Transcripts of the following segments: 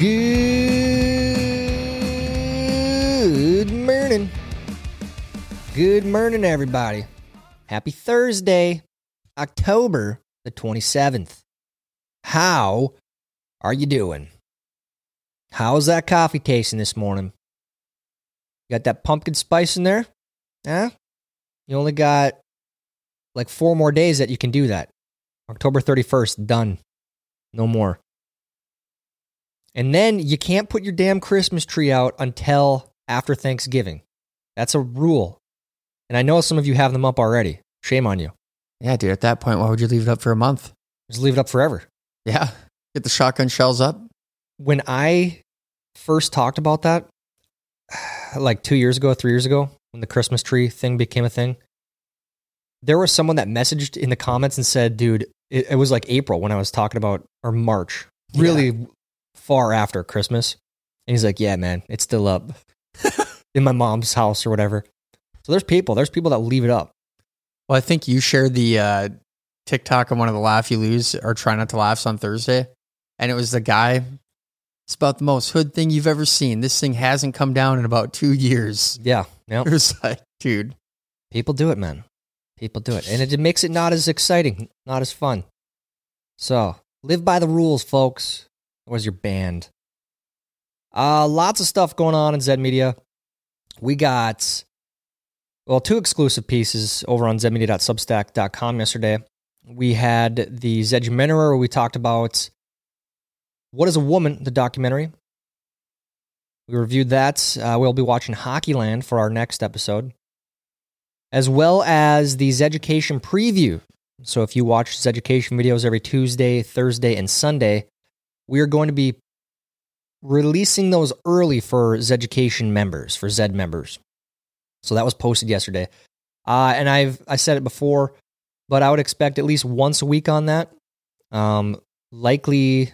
Good morning. Good morning, everybody. Happy Thursday, October the 27th. How are you doing? How's that coffee tasting this morning? Got that pumpkin spice in there? Yeah? You only got like four more days that you can do that. October 31st, done. No more. And then you can't put your damn Christmas tree out until after Thanksgiving. That's a rule. And I know some of you have them up already. Shame on you. Yeah, dude. At that point, why would you leave it up for a month? Just leave it up forever. Yeah. Get the shotgun shells up. When I first talked about that, like two years ago, three years ago, when the Christmas tree thing became a thing, there was someone that messaged in the comments and said, dude, it, it was like April when I was talking about, or March, really far after Christmas. And he's like, yeah, man, it's still up in my mom's house or whatever. So there's people, there's people that leave it up. Well, I think you shared the uh, TikTok on one of the laugh you lose or try not to laughs on Thursday. And it was the guy. It's about the most hood thing you've ever seen. This thing hasn't come down in about two years. Yeah. Yeah. It was like, dude. People do it, man. People do it. And it makes it not as exciting, not as fun. So live by the rules, folks. Where's your band? Uh, lots of stuff going on in Zed Media. We got, well, two exclusive pieces over on zedmedia.substack.com yesterday. We had the Zedumentary where we talked about What is a Woman, the documentary. We reviewed that. Uh, we'll be watching Hockeyland for our next episode, as well as the Zeducation preview. So if you watch Zeducation videos every Tuesday, Thursday, and Sunday, we are going to be releasing those early for Zeducation members, for Zed members. So that was posted yesterday. Uh, and I've I said it before, but I would expect at least once a week on that. Um, likely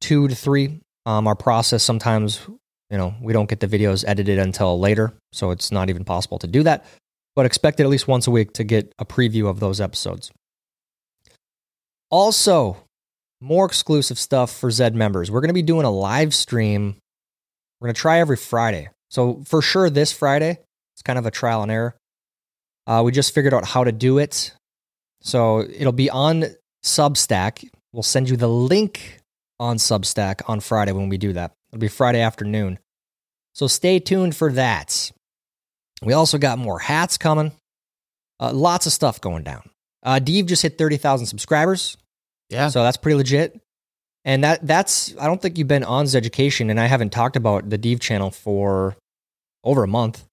two to three. Um, our process sometimes, you know, we don't get the videos edited until later, so it's not even possible to do that. But expect it at least once a week to get a preview of those episodes. Also, more exclusive stuff for Zed members. We're going to be doing a live stream. We're going to try every Friday. So, for sure, this Friday, it's kind of a trial and error. Uh, we just figured out how to do it. So, it'll be on Substack. We'll send you the link on Substack on Friday when we do that. It'll be Friday afternoon. So, stay tuned for that. We also got more hats coming. Uh, lots of stuff going down. Uh, Dave just hit 30,000 subscribers. Yeah. So that's pretty legit. And that that's I don't think you've been on Zeducation, and I haven't talked about the Dev channel for over a month.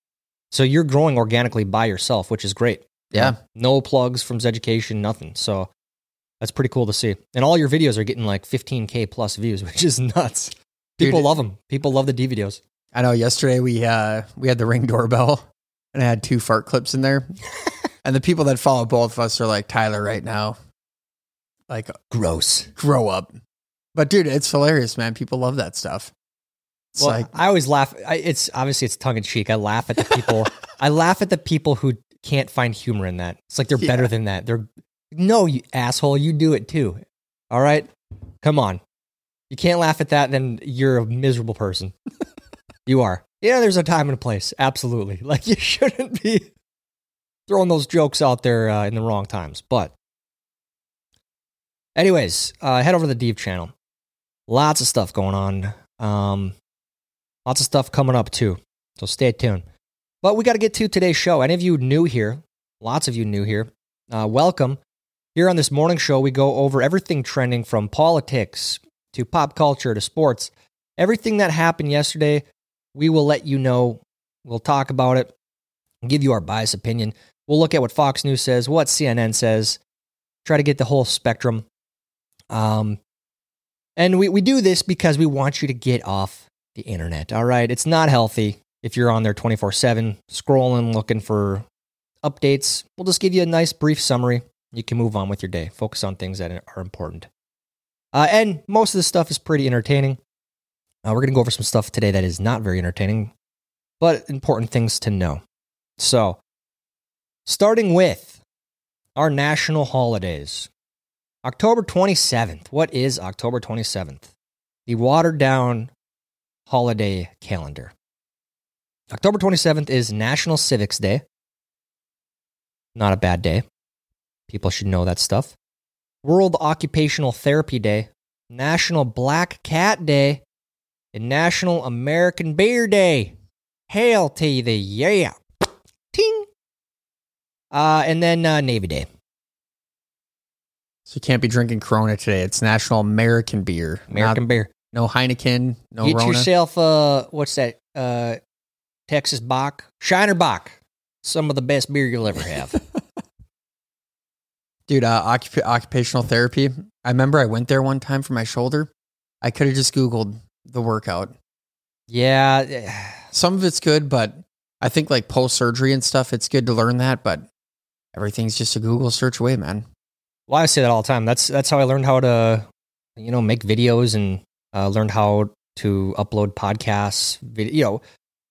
So you're growing organically by yourself, which is great. Yeah. No plugs from Zeducation, nothing. So that's pretty cool to see. And all your videos are getting like 15k plus views, which is nuts. People Dude. love them. People love the D videos. I know yesterday we uh we had the ring doorbell and I had two fart clips in there. and the people that follow both of us are like, Tyler, right now. Like, Gross. grow up. But dude, it's hilarious, man. People love that stuff. It's well, like I always laugh. I, it's obviously it's tongue in cheek. I laugh at the people. I laugh at the people who can't find humor in that. It's like they're better than that. They're no, you asshole. You do it too. All right, come on. You can't laugh at that. Then you're a miserable person. you are. Yeah, there's a time and a place. Absolutely. Like you shouldn't be throwing those jokes out there uh, in the wrong times. But, anyways, uh, head over to the Deep channel. Lots of stuff going on. Um, lots of stuff coming up too. So stay tuned. But we got to get to today's show. Any of you new here, lots of you new here, uh, welcome. Here on this morning show, we go over everything trending from politics to pop culture to sports. Everything that happened yesterday, we will let you know. We'll talk about it, give you our biased opinion. We'll look at what Fox News says, what CNN says, try to get the whole spectrum. Um, and we, we do this because we want you to get off the internet. All right. It's not healthy if you're on there 24 7, scrolling, looking for updates. We'll just give you a nice brief summary. You can move on with your day, focus on things that are important. Uh, and most of this stuff is pretty entertaining. Uh, we're going to go over some stuff today that is not very entertaining, but important things to know. So, starting with our national holidays. October 27th. What is October 27th? the watered down holiday calendar. October 27th is National Civics Day. Not a bad day. People should know that stuff. World Occupational Therapy Day, National Black Cat Day, and National American Beer Day. Hail to the yeah. Ting. Uh, and then uh, Navy Day. So you can't be drinking Corona today. It's National American Beer. American Not- Beer. no Heineken, no Get Rona. yourself uh what's that? Uh Texas Bach. Shiner Bock. Some of the best beer you'll ever have. Dude, uh, occup- occupational therapy. I remember I went there one time for my shoulder. I could have just Googled the workout. yeah. eh, Some of it's good, but I think like post surgery and stuff, it's good to learn that. But everything's just a Google search away, man. Well, I say that all the time. That's that's how I learned how to, you know, make videos and uh, learned how to upload podcasts. Video, you know,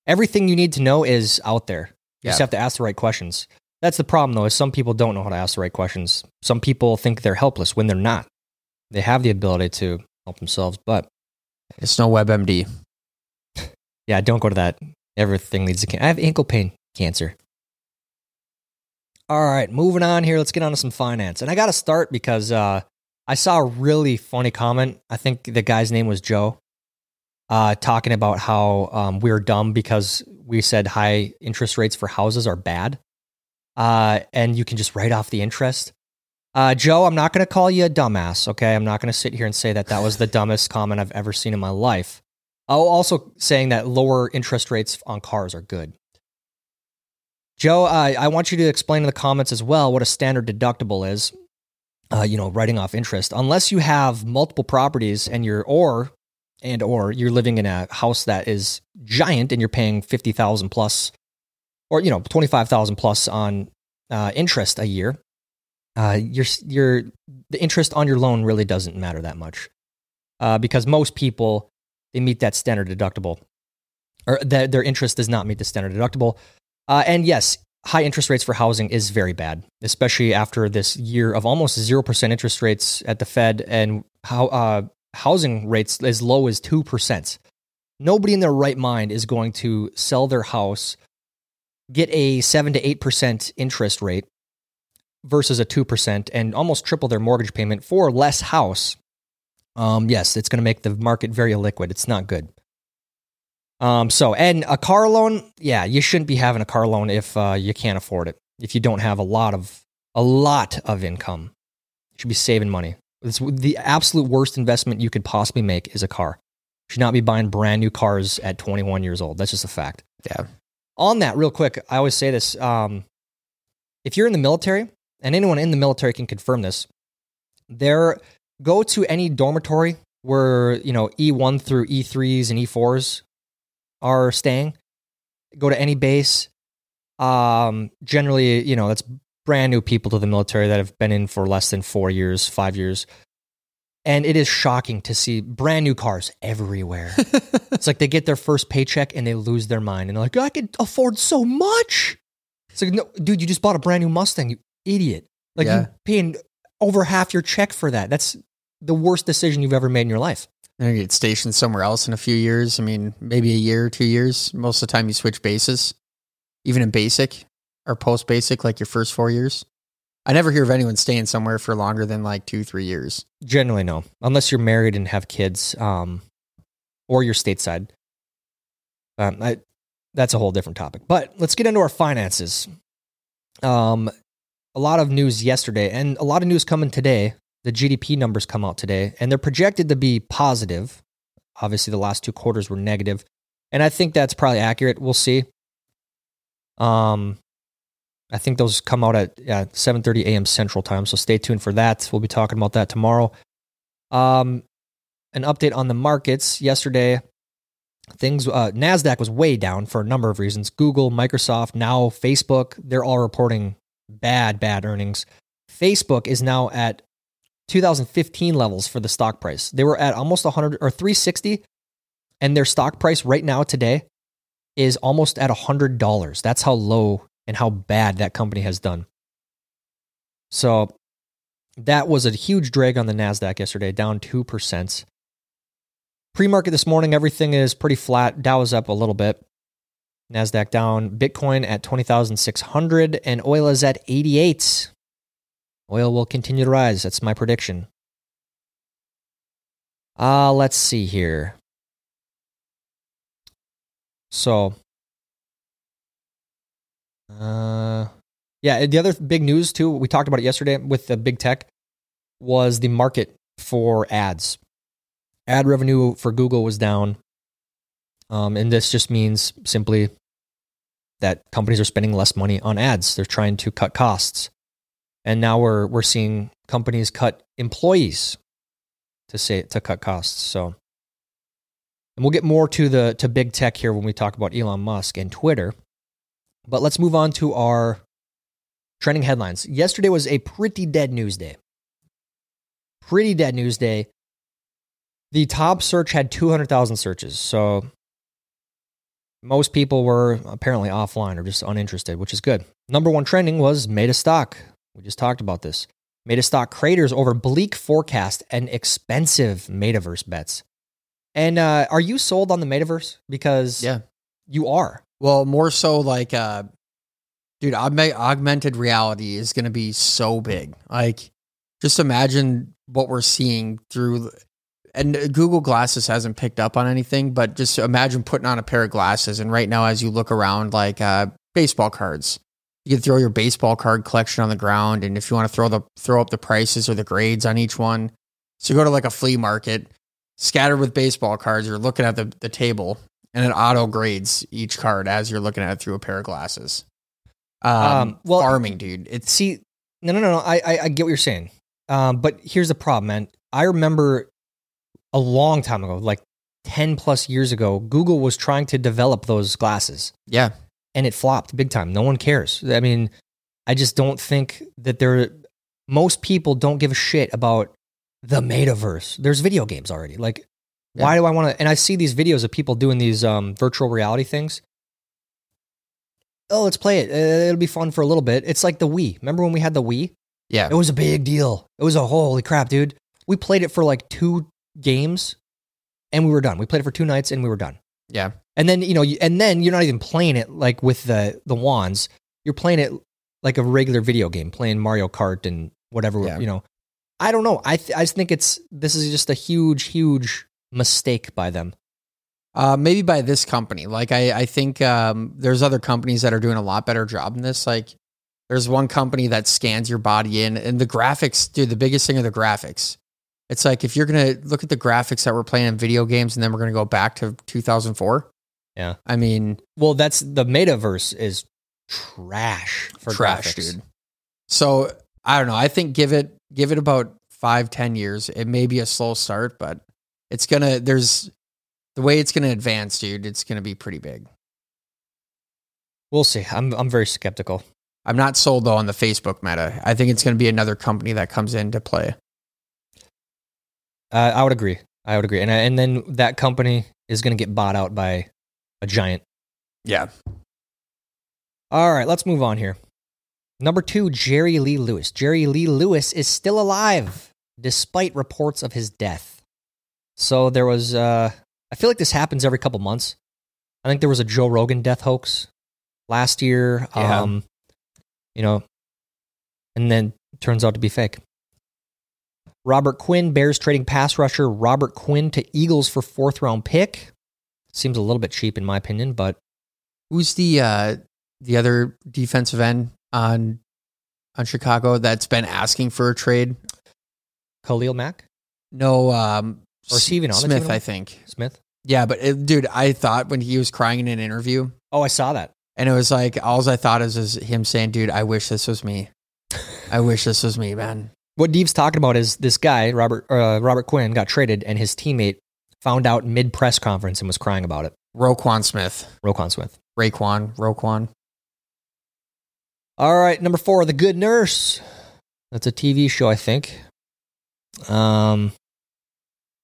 everything you need to know is out there. You just have to ask the right questions. That's the problem, though, is some people don't know how to ask the right questions. Some people think they're helpless when they're not. They have the ability to help themselves, but It's no WebMD. yeah, don't go to that. Everything needs to. Can- I have ankle pain, cancer. All right, moving on here. Let's get on to some finance. And I got to start because uh, I saw a really funny comment. I think the guy's name was Joe, uh, talking about how um, we're dumb because we said high interest rates for houses are bad, uh, and you can just write off the interest. Uh, Joe, I'm not going to call you a dumbass. Okay, I'm not going to sit here and say that that was the dumbest comment I've ever seen in my life. Oh, also saying that lower interest rates on cars are good. Joe, uh, I want you to explain in the comments as well what a standard deductible is. Uh, you know, writing off interest. Unless you have multiple properties and you're or and or you're living in a house that is giant and you're paying fifty thousand plus, or you know twenty five thousand plus on uh, interest a year. Uh, your your the interest on your loan really doesn't matter that much, uh, because most people they meet that standard deductible, or that their interest does not meet the standard deductible. Uh, and yes, high interest rates for housing is very bad, especially after this year of almost zero percent interest rates at the Fed and how uh, housing rates as low as two percent. Nobody in their right mind is going to sell their house, get a seven to eight percent interest rate versus a two percent, and almost triple their mortgage payment for less house um, yes, it's going to make the market very illiquid. It's not good. Um, so, and a car loan, yeah, you shouldn't be having a car loan if uh, you can't afford it. If you don't have a lot of a lot of income, you should be saving money. It's the absolute worst investment you could possibly make is a car. You should not be buying brand new cars at 21 years old. That's just a fact. Yeah. On that, real quick, I always say this: um, if you're in the military, and anyone in the military can confirm this, there go to any dormitory where you know E1 through E3s and E4s are staying. Go to any base. Um, generally, you know that's brand new people to the military that have been in for less than four years, five years, and it is shocking to see brand new cars everywhere. it's like they get their first paycheck and they lose their mind, and they're like, "I could afford so much." It's like, no, dude, you just bought a brand new Mustang, you idiot! Like Yeah. you paying over half your check for that. That's the worst decision you've ever made in your life. Then you get stationed somewhere else in a few years. I mean, maybe a year, two years. Most of the time, you switch bases, even in basic or post basic, like your first four years. I never hear of anyone staying somewhere for longer than like two, three years. Generally, no, unless you're married and have kids, um, or you're stateside. Um, I, that's a whole different topic. But let's get into our finances. Um, a lot of news yesterday, and a lot of news coming today. The GDP numbers come out today, and they're projected to be positive. Obviously, the last two quarters were negative, and I think that's probably accurate. We'll see. Um, I think those come out at yeah, 7:30 a.m. Central Time, so stay tuned for that. We'll be talking about that tomorrow. Um, an update on the markets yesterday. Things uh, Nasdaq was way down for a number of reasons. Google, Microsoft, now Facebook, they're all reporting bad, bad earnings. Facebook is now at 2015 levels for the stock price. They were at almost 100 or 360, and their stock price right now today is almost at $100. That's how low and how bad that company has done. So that was a huge drag on the NASDAQ yesterday, down 2%. Pre market this morning, everything is pretty flat. Dow is up a little bit. NASDAQ down. Bitcoin at 20,600 and oil is at 88. Oil will continue to rise. That's my prediction. Uh, let's see here. So, uh, yeah, the other big news too, we talked about it yesterday with the big tech, was the market for ads. Ad revenue for Google was down. Um, and this just means simply that companies are spending less money on ads. They're trying to cut costs. And now we're we're seeing companies cut employees to say to cut costs. So and we'll get more to the to big tech here when we talk about Elon Musk and Twitter. But let's move on to our trending headlines. Yesterday was a pretty dead news day. Pretty dead news day. The top search had 200,000 searches. So most people were apparently offline or just uninterested, which is good. Number one trending was Meta stock. We just talked about this. Meta stock craters over bleak forecast and expensive metaverse bets. And uh, are you sold on the metaverse? Because Yeah. you are. Well, more so like, uh, dude, augme- augmented reality is going to be so big. Like, just imagine what we're seeing through. And Google Glasses hasn't picked up on anything, but just imagine putting on a pair of glasses. And right now, as you look around, like uh, baseball cards, you can throw your baseball card collection on the ground. And if you want to throw the throw up the prices or the grades on each one, so you go to like a flea market, scattered with baseball cards, you're looking at the, the table and it auto grades each card as you're looking at it through a pair of glasses. Um, Um, well- farming, dude. It's See, no, no, no, no. I, I, I get what you're saying. Um, but here's the problem, man. I remember a long time ago, like 10 plus years ago, Google was trying to develop those glasses yeah, and it flopped big time. No one cares. I mean, I just don't think that there, most people don't give a shit about the metaverse. There's video games already. Like, why do I want to? And I see these videos of people doing these um, virtual reality things. Oh, let's play it. Uh, it'll be fun for a little bit. It's like the Wii. Remember when we had the Wii? yeah, It was a big deal. It was a holy crap, dude. We played it for like two games and we were done. We played it for two nights and we were done. yeah. And then, you know, and then you're not even playing it like with the the wands. You're playing it like a regular video game, playing Mario Kart and whatever, Yeah. you know. I don't know. I th- I just think it's this is just a huge huge mistake by them. Uh, maybe by this company. Like I, I think um, there's other companies that are doing a lot better job in this. Like there's one company that scans your body in, and the graphics, dude. The biggest thing are the graphics. It's like if you're gonna look at the graphics that we're playing in video games, and then we're gonna go back to 2004. Yeah. I mean, Well, that's the metaverse is trash for trash, graphics. dude. So I don't know. I think give it give it about five ten years. It may be a slow start, but it's gonna. There's the way it's gonna advance, dude. It's gonna be pretty big. We'll see. I'm I'm very skeptical. I'm not sold though on the Facebook meta. I think it's gonna be another company that comes into play. Uh, I would agree. I would agree. And and then that company is going to get bought out by a giant. Yeah. All right, let's move on here. Number two, Jerry Lee Lewis. Jerry Lee Lewis is still alive despite reports of his death. So there was, uh, I feel like this happens every couple months. I think there was a Joe Rogan death hoax last year. Yeah. Um, you know, and then turns out to be fake. Robert Quinn, Bears trading pass rusher Robert Quinn to Eagles for fourth round pick. Seems a little bit cheap in my opinion, but Who's the uh the other defensive end on on Chicago that's been asking for a trade? Khalil Mack, No, um, Or is he even on the Smith, I think. Smith. Yeah, but it, dude, I thought when he was crying in an interview, Oh, I saw that. and it was like all I thought is, is him saying, "Dude, I wish this was me. I wish this was me, man." What Deep's talking about is this guy, Robert uh, Robert Quinn, got traded, and his teammate found out mid press conference and was crying about it. Roquan Smith, Roquan Smith. Raquan, Roquan. All right, number four, The Good Nurse. That's a TV show, I think. Um,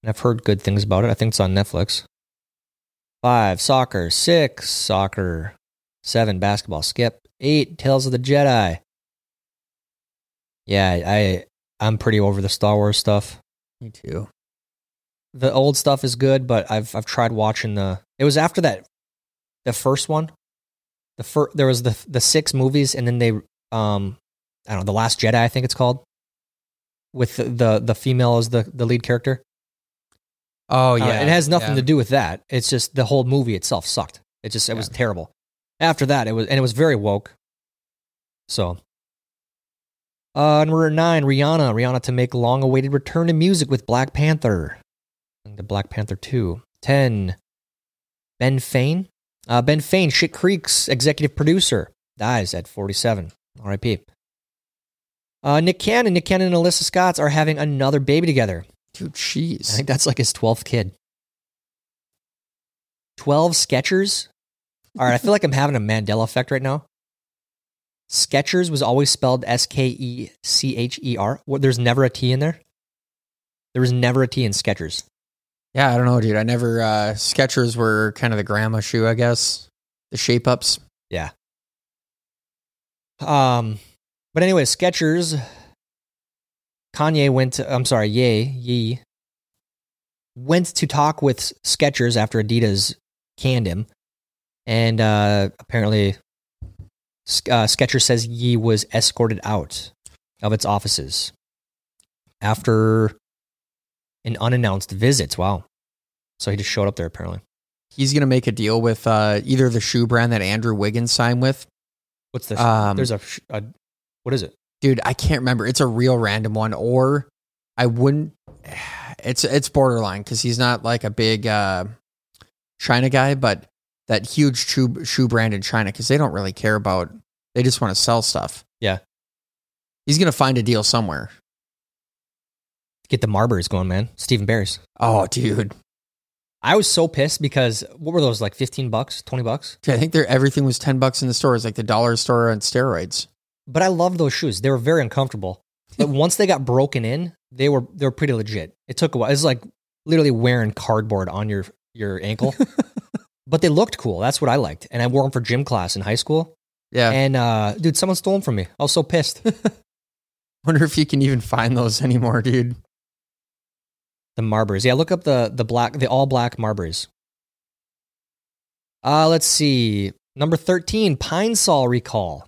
I've heard good things about it. I think it's on Netflix. Five, soccer. Six, soccer. Seven, basketball. Skip. Eight, Tales of the Jedi. Yeah, I I'm pretty over the Star Wars stuff. Me too. The old stuff is good, but I've I've tried watching the. It was after that, the first one. The first there was the the six movies, and then they um, I don't know, the Last Jedi, I think it's called, with the the, the female as the the lead character. Oh Uh, yeah, it has nothing yeah. to do with that. It's just the whole movie itself sucked. It just it was terrible. After that, it was and it was very woke. So, uh, number nine, Rihanna. Rihanna to make long-awaited return to music with Black Panther. The Black Panther two. Ten. Ben Feigin. Uh, ben Feigin, Schitt's Creek executive producer, dies at 47. R.I.P. Uh, Nick Cannon, Nick Cannon and Alyssa Scott are having another baby together. dude. jeez. I think that's like his 12th kid. 12 Skechers? All right, I feel like I'm having a Mandela effect right now. Skechers was always spelled S K E C H E R. There's never a T in there. There was never a T in Skechers. Yeah. I don't know, dude. I never. Uh, Skechers were kind of the grandma shoe, I guess. The shape ups. Yeah. Um, but anyway, Skechers. Kanye went. To, I'm sorry, Ye Ye went to talk with Skechers after Adidas canned him, and uh, apparently, uh, Skechers says Ye was escorted out of its offices after an unannounced visit. Wow. So he just showed up there apparently. He's gonna make a deal with uh, either the shoe brand that Andrew Wiggins signed with. What's this? Um, there's a, a. What is it? dude i can't remember it's a real random one or i wouldn't it's it's borderline because he's not like a big uh china guy but that huge shoe shoe brand in china because they don't really care about they just want to sell stuff Yeah. he's gonna find a deal somewhere Get the Marbury's going, man. Steve & Barry's. oh dude I was so pissed because what were those like 15 bucks, 20 bucks? Dude, i think there everything was 10 bucks in the stores, like the dollar store on steroids But I loved those shoes. They were very uncomfortable. But once they got broken in, they were they were pretty legit. It took a while. It's like literally wearing cardboard on your your ankle. but they looked cool. That's what I liked. And I wore them for gym class in high school. yeah And uh dude, someone stole them from me. I was so pissed. wonder if you can even find those anymore dude The Marbury's. Yeah, look up the the black the all black Marbury's. Uh let's see. Number 13, Pine Sol recall.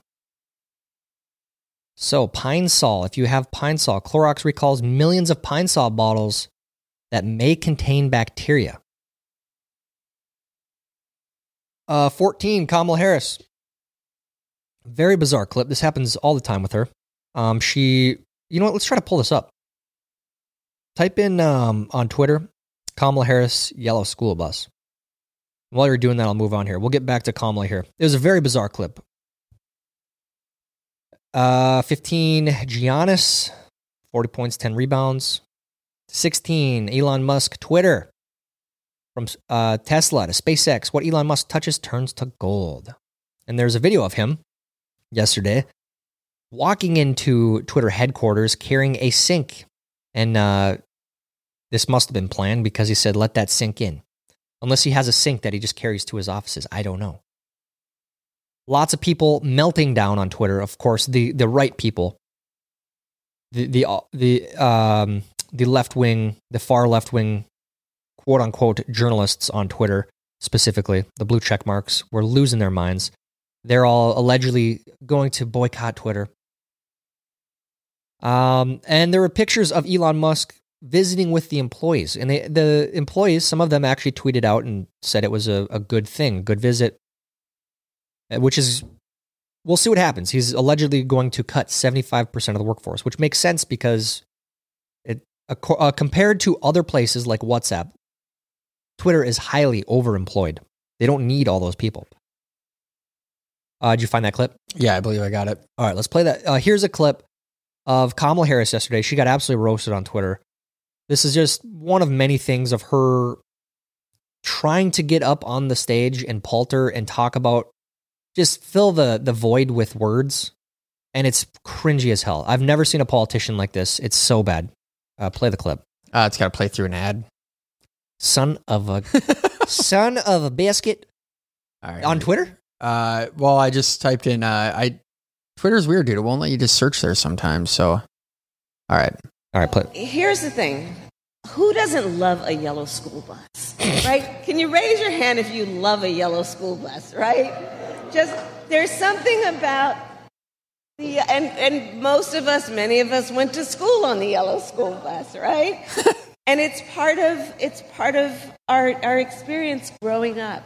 So, Pine Sol, if you have Pine Sol, Clorox recalls millions of Pine Sol bottles that may contain bacteria. Uh 14, Kamala Harris. Very bizarre clip. This happens all the time with her. Um she you know what? Let's try to pull this up. Type in um, on Twitter Kamala Harris yellow school bus. While you're doing that, I'll move on here. We'll get back to Kamala here. It was a very bizarre clip. Uh, 15 Giannis, 40 points, 10 rebounds. 16 Elon Musk Twitter from uh, Tesla to SpaceX. What Elon Musk touches turns to gold. And there's a video of him yesterday walking into Twitter headquarters carrying a sink. And uh, this must have been planned because he said, let that sink in. Unless he has a sink that he just carries to his offices. I don't know. Lots of people melting down on Twitter. Of course, the, the right people, the the uh, the um, the left wing, the far left wing, quote unquote journalists on Twitter specifically, the blue check marks, were losing their minds. They're all allegedly going to boycott Twitter. Um, and there were pictures of Elon Musk visiting with the employees, and they, the employees, some of them actually tweeted out and said it was a, a good thing, good visit, uh, which is, we'll see what happens. He's allegedly going to cut 75% of the workforce, which makes sense because it, uh, uh, compared to other places like WhatsApp, Twitter is highly overemployed. They don't need all those people. Uh, did you find that clip? yeah i believe i got it All right, let's play that. Uh, here's a clip of Kamala Harris yesterday. She got absolutely roasted on Twitter. This is just one of many things of her trying to get up on the stage and palter and talk about just fill the the void with words, and it's cringy as hell. I've never seen a politician like this. It's so bad. Uh, play the clip. uh, it's got to play through an ad Son of a son of a biscuit right. on Twitter. Uh, well, I just typed in. Uh, I Twitter's weird, dude. It won't let you just search there sometimes. So, all right. All right, play. Here's the thing who doesn't love a yellow school bus? Right? Can you raise your hand if you love a yellow school bus, right? Just there's something about the and and most of us, many of us went to school on the yellow school bus, right? and it's part of it's part of our our experience growing up.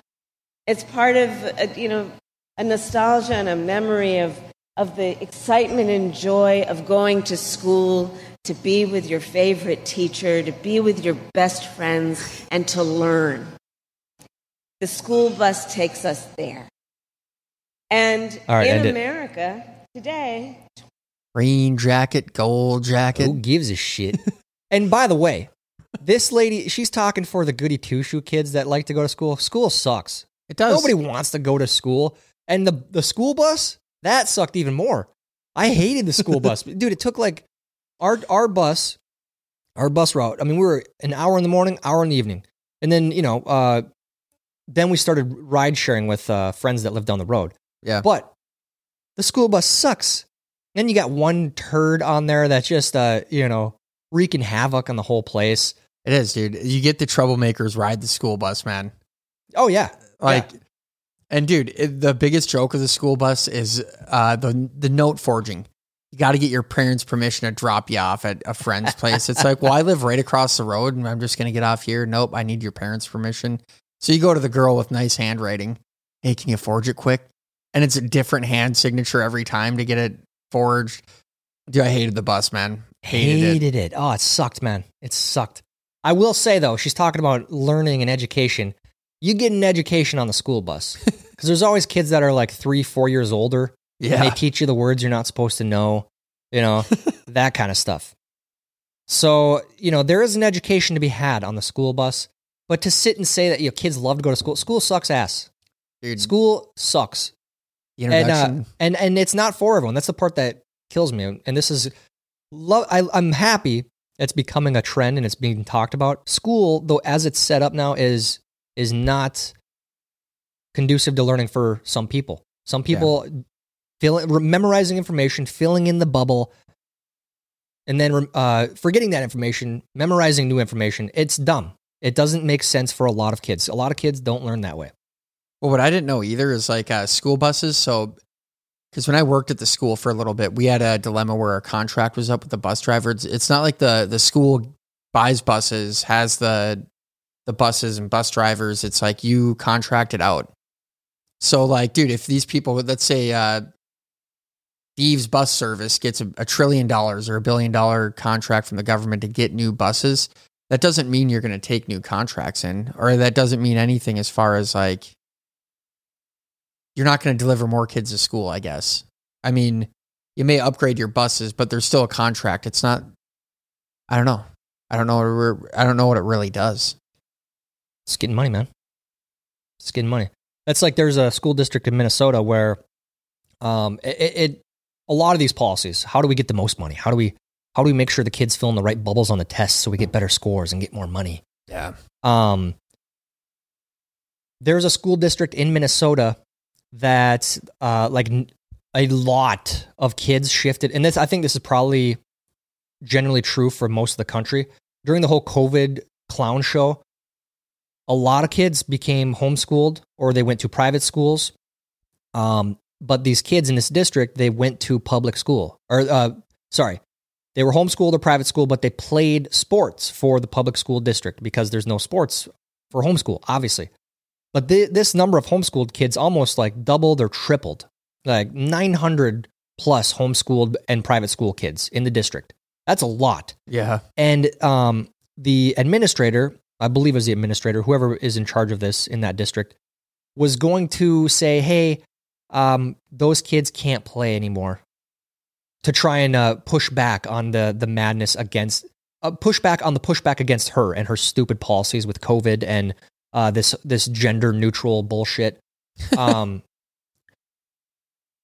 It's part of a, you know a nostalgia and a memory of of the excitement and joy of going to school to be with your favorite teacher, to be with your best friends, and to learn. The school bus takes us there. And All right, end in it. America today, Green jacket, gold jacket. Who gives a shit? and by the way, this lady, she's talking for the goody two shoe kids that like to go to school. School sucks. It does. Nobody wants to go to school. And the, the school bus, that sucked even more. I hated the school bus. Dude, it took like our our bus, our bus route. I mean, we were an hour in the morning, hour in the evening. And then, you know, uh, then we started ride sharing with uh, friends that lived down the road. Yeah. But the school bus sucks. Then you got one turd on there that's just, uh, you know, wreaking havoc on the whole place. It is, dude. You get the troublemakers ride the school bus, man. Oh, yeah. Like, and dude, it, the biggest joke of the school bus is uh, the the note forging. You got to get your parents' permission to drop you off at a friend's place. It's like, well, I live right across the road, and I'm just gonna get off here. Nope, I need your parents' permission. So you go to the girl with nice handwriting. Hey, can you forge it quick? And it's a different hand signature every time to get it forged. Dude, I hated the bus, man. Hated, it. Hated it. Oh, it sucked, man. It sucked. I will say though, she's talking about learning and education. You get an education on the school bus because there's always kids that are like three, four years older, and they teach you the words you're not supposed to know. You know that kind of stuff. So you know there is an education to be had on the school bus, but to sit and say that your kids love to go to school, school sucks ass. dude. School sucks. and uh, and and it's not for everyone. That's the part that kills me. And this is, love. I, I'm happy it's becoming a trend and it's being talked about. School, though, as it's set up now, is is not conducive to learning for some people. Some people memorizing information, filling in the bubble, and then uh, forgetting that information, memorizing new information. It's dumb. It doesn't make sense for a lot of kids. A lot of kids don't learn that way. Well, what I didn't know either is like uh, school buses. So, because when I worked at the school for a little bit, we had a dilemma where our contract was up with the bus driver. It's, it's not like the the school buys buses, has the the buses and bus drivers. It's like you contract it out. So, like, dude, if these people, let's say, uh, Steve's bus service gets a, a trillion dollars or a billion dollar contract from the government to get new buses, that doesn't mean you're going to take new contracts in, or that doesn't mean anything as far as like you're not going to deliver more kids to school, I guess. I mean, you may upgrade your buses, but there's still a contract. It's not I don't know. I don't know what I don't know what it really does. It's getting money, man. It's getting money. That's like there's a school district in Minnesota where um, it, it a lot of these policies. How do we get the most money? How do we how do we make sure the kids fill in the right bubbles on the test so we get better scores and get more money? Yeah. Um, there's a school district in Minnesota that uh, like n- a lot of kids shifted, and this I think this is probably generally true for most of the country during the whole COVID clown show. A lot of kids became homeschooled or they went to private schools. Um, but these kids in this district, they went to public school or uh, sorry, they were homeschooled or private school, but they played sports for the public school district because there's no sports for homeschool, obviously. But th- this number of homeschooled kids almost like doubled or tripled, like 900 plus homeschooled and private school kids in the district. That's a lot. Yeah. And um, the administrator, I believe was the administrator, whoever is in charge of this in that district, was going to say, hey, um, those kids can't play anymore to try and uh, push back on the, the madness against, uh, push back on the pushback against her and her stupid policies with COVID and uh, this, this gender neutral bullshit. Um,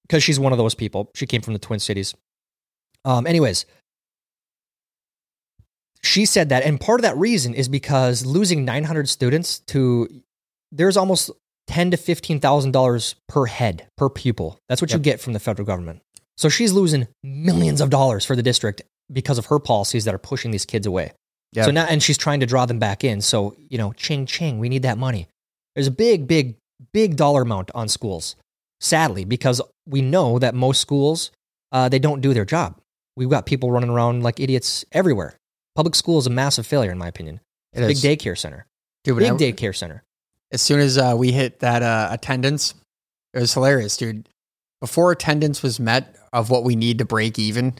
because she's one of those people. She came from the Twin Cities. Um, anyways, she said that, and part of that reason is because losing 900 students to there's almost ten to fifteen thousand dollars per head per pupil. That's what you get from the federal government. So she's losing millions of dollars for the district because of her policies that are pushing these kids away. Yeah. So now, and she's trying to draw them back in. So, you know, ching, ching, we need that money. There's a big, big, big dollar amount on schools, sadly, because we know that most schools, uh, they don't do their job. We've got people running around like idiots everywhere. Public school is a massive failure, in my opinion. It Big is. daycare center. Dude, Big I- daycare center. As soon as uh, we hit that uh, attendance, it was hilarious, dude. Before attendance was met of what we need to break even,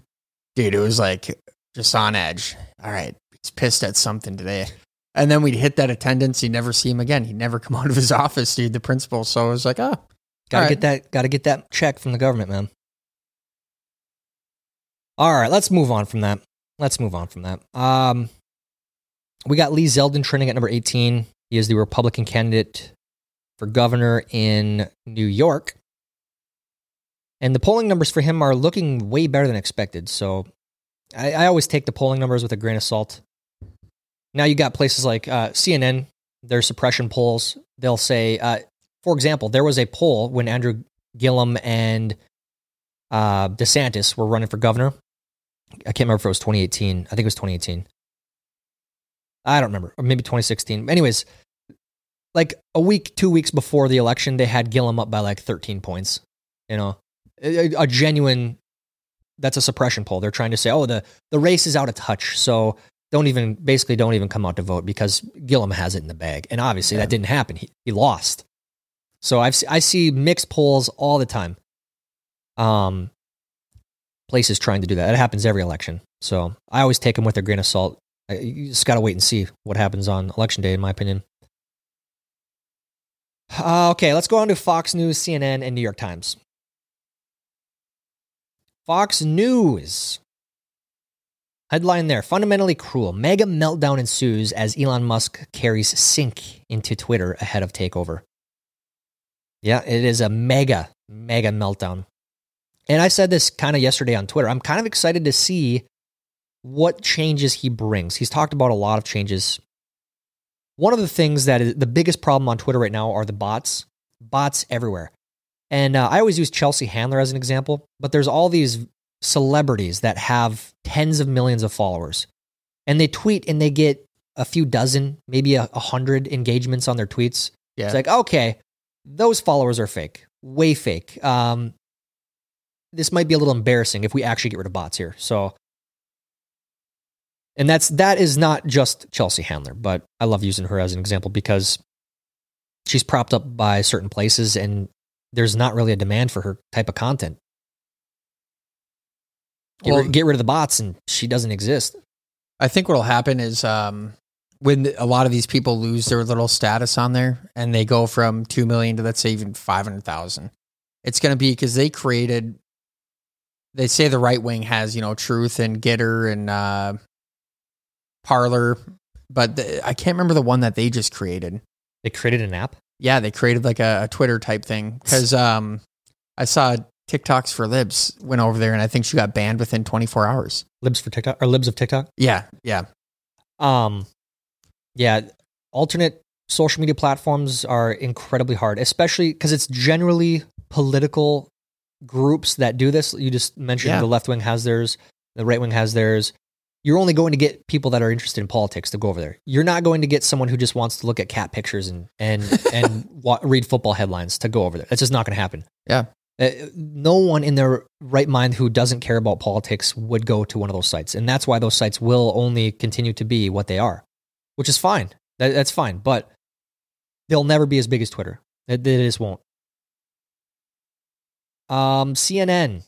dude, it was like just on edge. All right, he's pissed at something today. And then we'd hit that attendance, you never see him again. He'd never come out of his office, dude, the principal. So I was like, oh, Gotta All get that. Gotta get that check from the government, man. All right, let's move on from that. Let's move on from that. Um, we got Lee Zeldin trending at number eighteen. He is the Republican candidate for governor in New York, and the polling numbers for him are looking way better than expected. So, I, I always take the polling numbers with a grain of salt. Now you got places like uh, CNN, their suppression polls. They'll say, uh, for example, there was a poll when Andrew Gillum and uh, DeSantis were running for governor. I can't remember if it was 2018. I think it was 2018. I don't remember, or maybe 2016. Anyways, like a week, two weeks before the election, they had Gillum up by like 13 points. You know, a, a genuine. That's a suppression poll. They're trying to say, oh, the the race is out of touch, so don't even basically don't even come out to vote because Gillum has it in the bag. And obviously Yeah. that didn't happen. He, he lost. So I've I see mixed polls all the time. Um, places trying to do that. It happens every election. So I always take them with a grain of salt. You just got to wait and see what happens on election day, in my opinion. Uh, okay, let's go on to Fox News, CNN, and New York Times. Fox News. Headline there fundamentally cruel. Mega meltdown ensues as Elon Musk carries Sink into Twitter ahead of takeover. Yeah, it is a mega, mega meltdown. And I said this kind of yesterday on Twitter. I'm kind of excited to see what changes he brings. He's talked about a lot of changes. One of the things that is the biggest problem on Twitter right now are the bots, bots everywhere. And uh, I always use Chelsea Handler as an example, but there's all these celebrities that have tens of millions of followers and they tweet and they get a few dozen, maybe a, a hundred engagements on their tweets. yeah. It's like, okay, those followers are fake, way fake. Um, this might be a little embarrassing if we actually get rid of bots here. So, and that's that is not just Chelsea Handler, but I love using her as an example because she's propped up by certain places, and there's not really a demand for her type of content. Get, Well- rid, get rid of the bots, and she doesn't exist. I think what'll happen is um, when a lot of these people lose their little status on there and they go from 2 million to let's say even 500,000. It's going to be because they created they say the right wing has, you know, Truth and Gettr and uh Parler, but the, I can't remember the one that they just created. They created an app. Yeah, they created like a, a Twitter type thing cuz um I saw TikToks for Libs went over there and I think she got banned within 24 hours. Libs for TikTok or Libs of TikTok. Yeah, yeah. Um, yeah, alternate social media platforms are incredibly hard, especially because it's generally political groups that do this. You just mentioned Yeah. the left wing has theirs, the right wing has theirs. You're only going to get people that are interested in politics to go over there. You're not going to get someone who just wants to look at cat pictures and and and wa- read football headlines to go over there. That's just not going to happen. Yeah. Uh, no one in their right mind who doesn't care about politics would go to one of those sites. And that's why those sites will only continue to be what they are, which is fine. That, that's fine. But they'll never be as big as Twitter. They, they just won't. Um, CNN.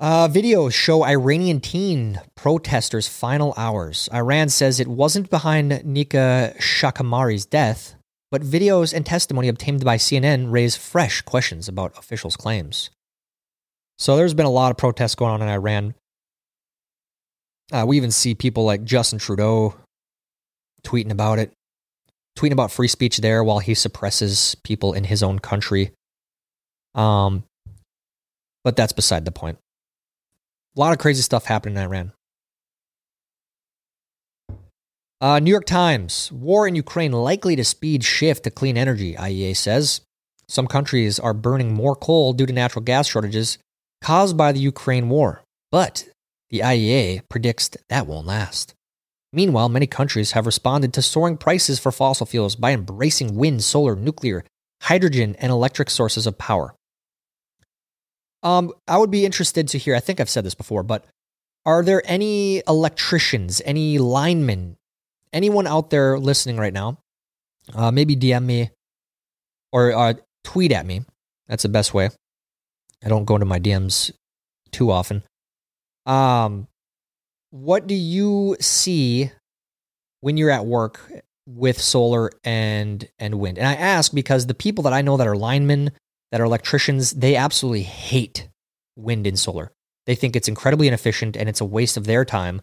Uh, videos show Iranian teen protesters' final hours. Iran says it wasn't behind Nika Shakarami's death, but videos and testimony obtained by CNN raise fresh questions about officials' claims. So there's been a lot of protests going on in Iran. Uh, we even see people like Justin Trudeau tweeting about it, tweeting about free speech there while he suppresses people in his own country. Um, but that's beside the point. A lot of crazy stuff happening in Iran. Uh, New York Times war in Ukraine likely to speed shift to clean energy, IEA says. Some countries are burning more coal due to natural gas shortages caused by the Ukraine war. But the IEA predicts that won't last. Meanwhile, many countries have responded to soaring prices for fossil fuels by embracing wind, solar, nuclear, hydrogen, and electric sources of power. Um, I would be interested to hear, I think I've said this before, but are there any electricians, any linemen, anyone out there listening right now? Uh, maybe DM me or uh, tweet at me. That's the best way. I don't go into my DMs too often. Um, what do you see when you're at work with solar and and wind? And I ask because the people that I know that are linemen, that are electricians, they absolutely hate wind and solar. They think it's incredibly inefficient and it's a waste of their time.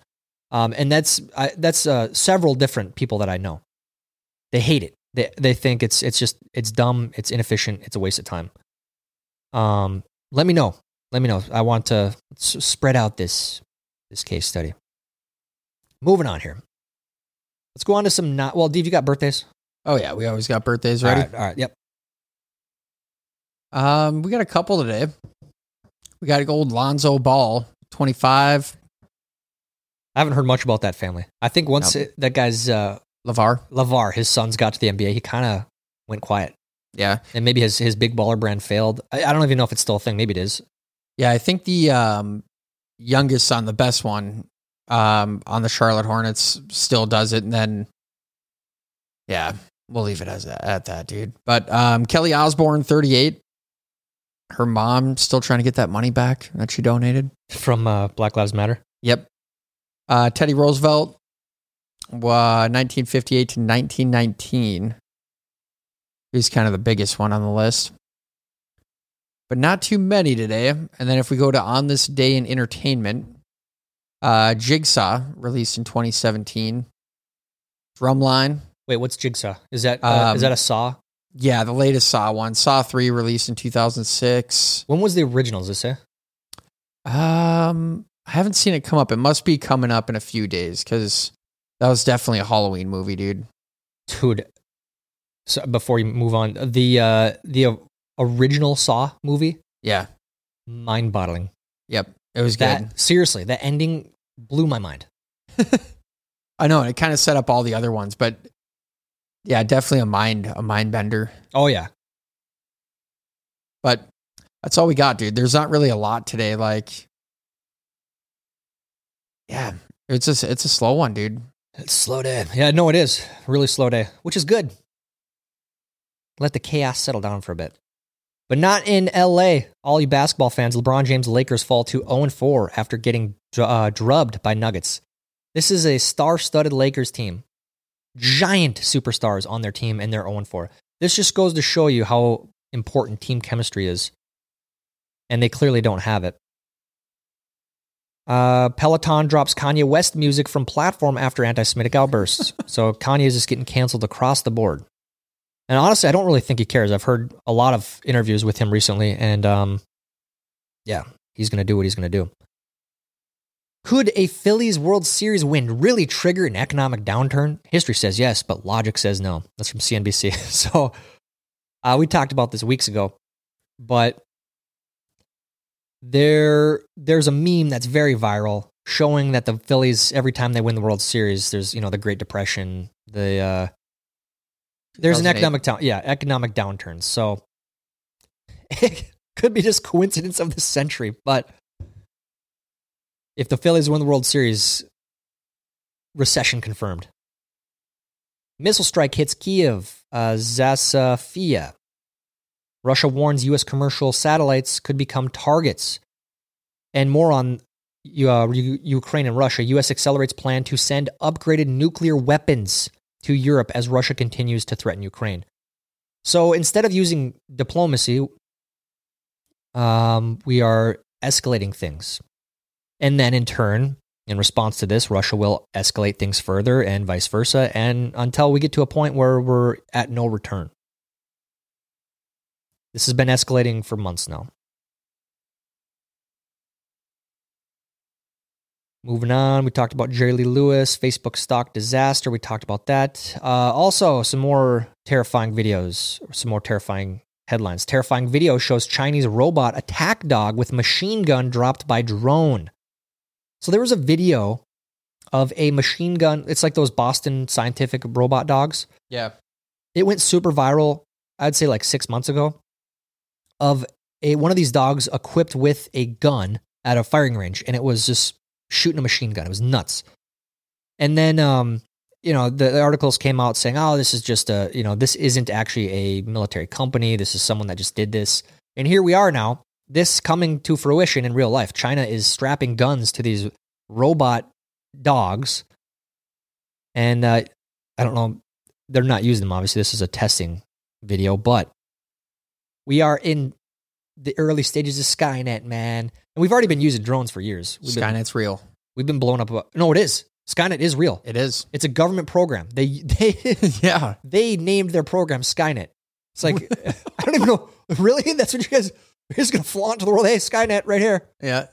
Um, and that's I, that's uh, several different people that I know. They hate it. They they think it's it's just it's dumb. It's inefficient. It's a waste of time. Um, let me know. Let me know. I want to s- spread out this this case study. Moving on here. Let's go on to some not well. Dave, you got birthdays? Oh yeah, we always got birthdays ready. All right. All right yep. Um, we got a couple today. We got a old Lonzo Ball, twenty five. I haven't heard much about that family. I think once Nope. it, that guy's uh, LaVar. LaVar, his sons got to the NBA, he kind of went quiet, Yeah, and maybe his his big baller brand failed. I, I don't even know if it's still a thing. Maybe it is. yeah. I think the um, youngest son, the best one, um, on the Charlotte Hornets, still does it, and then yeah, we'll leave it as at that, dude. But um, Kelly Osbourne, thirty eight. Her mom still trying to get that money back that she donated. From uh, Black Lives Matter. Yep. Uh, Teddy Roosevelt, uh, 1958 to 1919. He's kind of the biggest one on the list. But not too many today. And then if we go to On This Day in Entertainment, uh, Jigsaw, released in 2017. Drumline. Wait, what's Jigsaw? Is that uh, is Um, that a Saw? Yeah, the latest Saw one. Saw 3, released in 2006. When was the original? Does it say? Um, I haven't seen it come up. It must be coming up in a few days because that was definitely a Halloween movie, dude. Dude, so before you move on, the uh, the original Saw movie, Yeah. mind boggling. Yep. It was That good. seriously, that ending blew my mind. I know, and it kind of set up all the other ones, but yeah, definitely a mind a mind bender. Oh yeah, But that's all we got, dude. There's not really a lot today. Like, yeah, it's a it's a slow one, dude. it's a slow day. Yeah, no, it is really slow day, which is good. Let the chaos settle down for a bit, but not in L.A. All you basketball fans, LeBron James Lakers fall to 0 4 after getting uh, drubbed by Nuggets. This is a star-studded Lakers team, giant superstars on their team, and they're 0 4. This just goes to show you how important team chemistry is, and they clearly don't have it. Uh, Peloton drops Kanye West music from platform after anti-Semitic outbursts. so Kanye is just getting canceled across the board. And honestly, I don't really think he cares. I've heard a lot of interviews with him recently, and um, yeah, he's going to do what he's going to do. Could a Phillies World Series win really trigger an economic downturn? History says yes, but logic says no. That's from CNBC. so uh, we talked about this weeks ago, but there there's a meme that's very viral showing that the Phillies every time they win the World Series, there's you know the Great Depression, the uh, there's an economic down yeah economic downturn. So it could be just coincidence of the century, but if the Phillies win the World Series, recession confirmed. Missile strike hits Kiev, uh, Zaporizhzhia. Russia warns U.S. commercial satellites could become targets. And more on uh, Ukraine and Russia. U.S. accelerates plan to send upgraded nuclear weapons to Europe as Russia continues to threaten Ukraine. So instead of using diplomacy, um, we are escalating things. And then in turn, in response to this, Russia will escalate things further and vice versa, and until we get to a point where we're at no return. This has been escalating for months now. Moving on, we talked about Jerry Lee Lewis, Facebook stock disaster. We talked about that. Uh, also, some more terrifying videos, some more terrifying headlines. Terrifying video shows Chinese robot attack dog with machine gun dropped by drone. So there was a video of a machine gun. It's like those Boston Scientific robot dogs. Yeah. It went super viral. I'd say like six months ago. Of a one of these dogs equipped with a gun at a firing range, and it was just shooting a machine gun. It was nuts. And then, um, you know, the, the articles came out saying, "Oh, this is just a, you know, this isn't actually a military company. This is someone that just did this." And here we are now. This coming to fruition in real life. China is strapping guns to these robot dogs, and uh, I don't know. They're not using them. Obviously, this is a testing video, but we are in the early stages of Skynet, man. And we've already been using drones for years. We've been, Skynet's real. we've been blown up. About, no, it is. Skynet is real. It is. It's a government program. They they yeah. they named their program Skynet. It's like I don't even know. Really? That's what you guys you're just gonna flaunt to the world. Hey, Skynet right here. Yeah.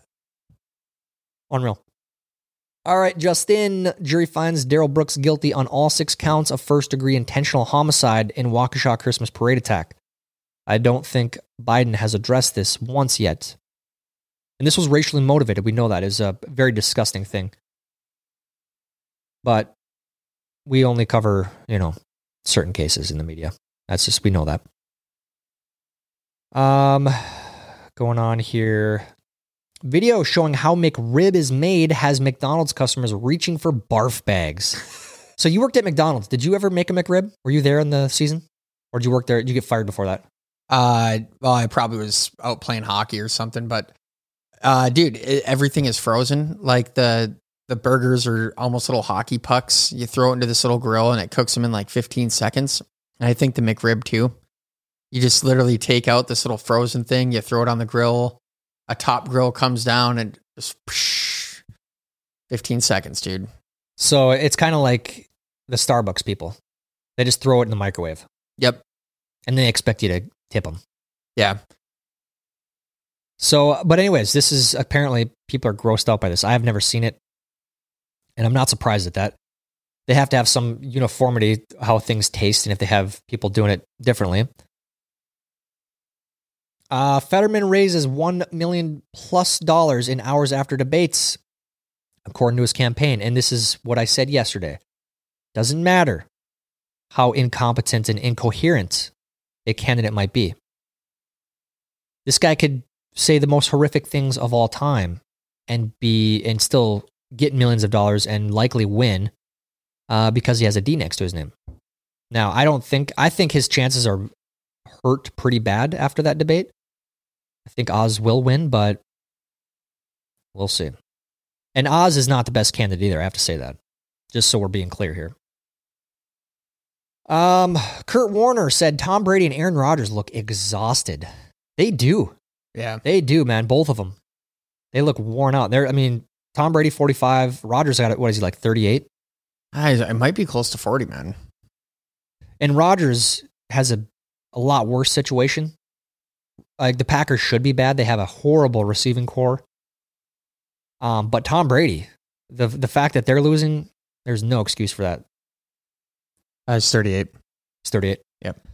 Unreal. All right, Justin. Jury finds Darrell Brooks guilty on all six counts of first degree intentional homicide in Waukesha Christmas parade attack. I don't think Biden has addressed this once yet. And this was racially motivated. We know that is a very disgusting thing. But we only cover, you know, certain cases in the media. That's just, we know that. Um, going on here. Video showing how McRib is made has McDonald's customers reaching for barf bags. so you worked at McDonald's. Did you ever make a McRib? Were you there in the season? Or did you work there? Did you get fired before that? Uh, well, I probably was out playing hockey or something, but uh, dude, it, everything is frozen. Like the the burgers are almost little hockey pucks. You throw it into this little grill and it cooks them in like 15 seconds. And I think the McRib too. You just literally take out this little frozen thing, you throw it on the grill, a top grill comes down and just psh, 15 seconds, dude. So it's kind of like the Starbucks people. They just throw it in the microwave Yep. and they expect you to tip them. Yeah. So, but anyways, this is apparently people are grossed out by this. I have never seen it, and I'm not surprised at that. They have to have some uniformity how things taste, and if they have people doing it differently. Uh, Fetterman raises one million plus dollars in hours after debates, according to his campaign. And this is what I said yesterday. Doesn't matter how incompetent and incoherent a candidate might be. This guy could say the most horrific things of all time and be and still get millions of dollars and likely win uh, because he has a D next to his name. Now, I don't think I think his chances are hurt pretty bad after that debate. I think Oz will win, but we'll see. And Oz is not the best candidate either. I have to say that, just so we're being clear here. Um, Kurt Warner said Tom Brady and Aaron Rodgers look exhausted. They do. Yeah. They do, man. Both of them. They look worn out. They're, I mean, Tom Brady, 45. Rodgers got it. What is he, like 38? I, it might be close to 40, man. And Rodgers has a, a lot worse situation. Like the Packers should be bad. They have a horrible receiving corps. Um, but Tom Brady, the the fact that they're losing, there's no excuse for that. Uh, it's 38. It's 38. Yep.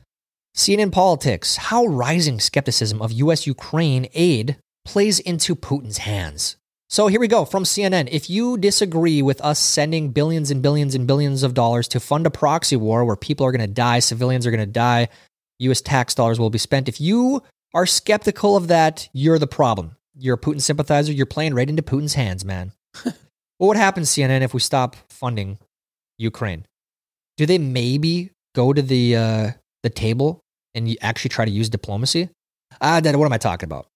CNN politics. How rising skepticism of U.S. Ukraine aid plays into Putin's hands. So here we go from CNN. If you disagree with us sending billions and billions and billions of dollars to fund a proxy war where people are going to die, civilians are going to die, U.S. tax dollars will be spent. If you are skeptical of that, you're the problem. You're a Putin sympathizer. You're playing right into Putin's hands, man. well, what happens, CNN, if we stop funding Ukraine? Do they maybe go to the uh, the table and you actually try to use diplomacy? Ah, Dad, what am I talking about?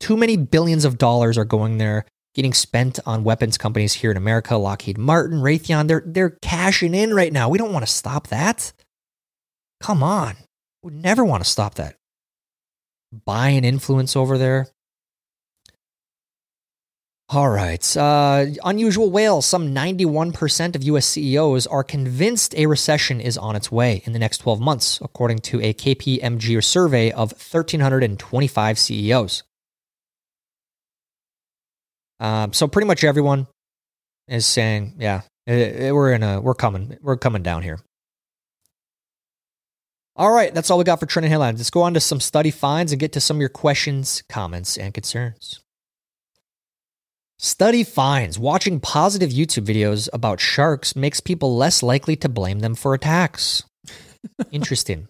Too many billions of dollars are going there, getting spent on weapons companies here in America. Lockheed Martin, Raytheon, they're they're cashing in right now. We don't want to stop that. Come on, we never want to stop that. Buying influence over there. All right. Uh, unusual whales. Some 91% of US CEOs are convinced a recession is on its way in the next 12 months, according to a KPMG survey of 1,325 CEOs. Um, so pretty much everyone is saying, yeah, it, it, we're in a, we're coming, we're coming down here. All right, that's all we got for trending headlines. Let's go on to some study finds and get to some of your questions, comments, and concerns. Study finds watching positive YouTube videos about sharks makes people less likely to blame them for attacks. Interesting.